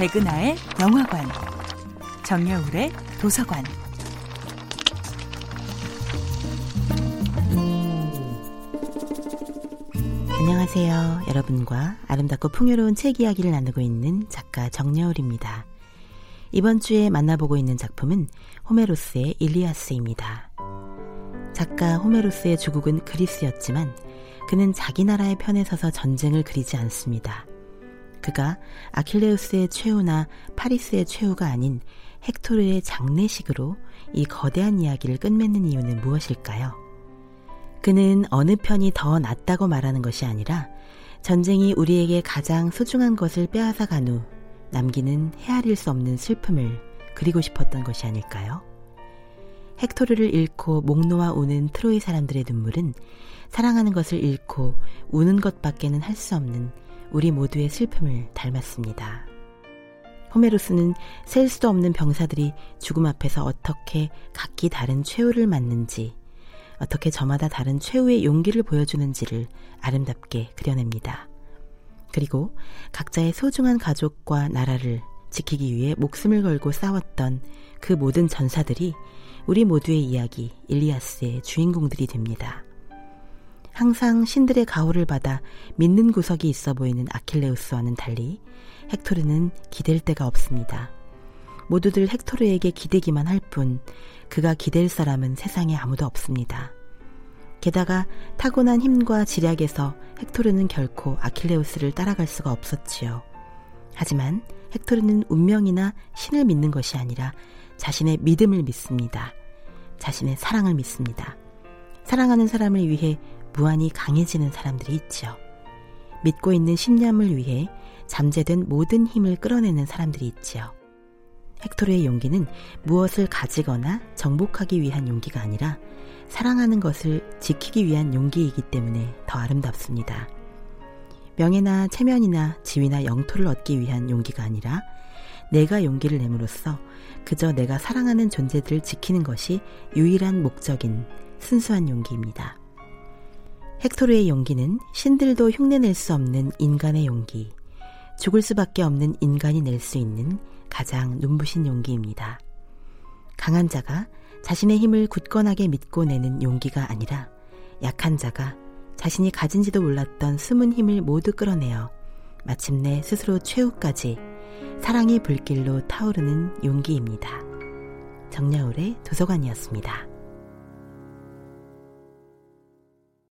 백은하의 영화관, 정여울의 도서관. 안녕하세요. 여러분과 아름답고 풍요로운 책 이야기를 나누고 있는 작가 정여울입니다. 이번 주에 만나보고 있는 작품은 호메로스의 일리아스입니다. 작가 호메로스의 주국은 그리스였지만 그는 자기 나라의 편에 서서 전쟁을 그리지 않습니다. 그가 아킬레우스의 최후나 파리스의 최후가 아닌 헥토르의 장례식으로 이 거대한 이야기를 끝맺는 이유는 무엇일까요? 그는 어느 편이 더 낫다고 말하는 것이 아니라 전쟁이 우리에게 가장 소중한 것을 빼앗아 간 후 남기는 헤아릴 수 없는 슬픔을 그리고 싶었던 것이 아닐까요? 헥토르를 잃고 목 놓아 우는 트로이 사람들의 눈물은 사랑하는 것을 잃고 우는 것밖에는 할 수 없는 우리 모두의 슬픔을 닮았습니다. 호메로스는 셀 수도 없는 병사들이 죽음 앞에서 어떻게 각기 다른 최후를 맞는지, 어떻게 저마다 다른 최후의 용기를 보여주는지를 아름답게 그려냅니다. 그리고 각자의 소중한 가족과 나라를 지키기 위해 목숨을 걸고 싸웠던 그 모든 전사들이 우리 모두의 이야기 일리아스의 주인공들이 됩니다. 항상 신들의 가호를 받아 믿는 구석이 있어 보이는 아킬레우스와는 달리 헥토르는 기댈 데가 없습니다. 모두들 헥토르에게 기대기만 할 뿐 그가 기댈 사람은 세상에 아무도 없습니다. 게다가 타고난 힘과 지략에서 헥토르는 결코 아킬레우스를 따라갈 수가 없었지요. 하지만 헥토르는 운명이나 신을 믿는 것이 아니라 자신의 믿음을 믿습니다. 자신의 사랑을 믿습니다. 사랑하는 사람을 위해 무한히 강해지는 사람들이 있지요. 믿고 있는 신념을 위해 잠재된 모든 힘을 끌어내는 사람들이 있지요. 헥토르의 용기는 무엇을 가지거나 정복하기 위한 용기가 아니라 사랑하는 것을 지키기 위한 용기이기 때문에 더 아름답습니다. 명예나 체면이나 지위나 영토를 얻기 위한 용기가 아니라 내가 용기를 내므로써 그저 내가 사랑하는 존재들을 지키는 것이 유일한 목적인 순수한 용기입니다. 헥토르의 용기는 신들도 흉내낼 수 없는 인간의 용기, 죽을 수밖에 없는 인간이 낼 수 있는 가장 눈부신 용기입니다. 강한 자가 자신의 힘을 굳건하게 믿고 내는 용기가 아니라 약한 자가 자신이 가진지도 몰랐던 숨은 힘을 모두 끌어내어 마침내 스스로 최후까지 사랑의 불길로 타오르는 용기입니다. 정야울의 도서관이었습니다.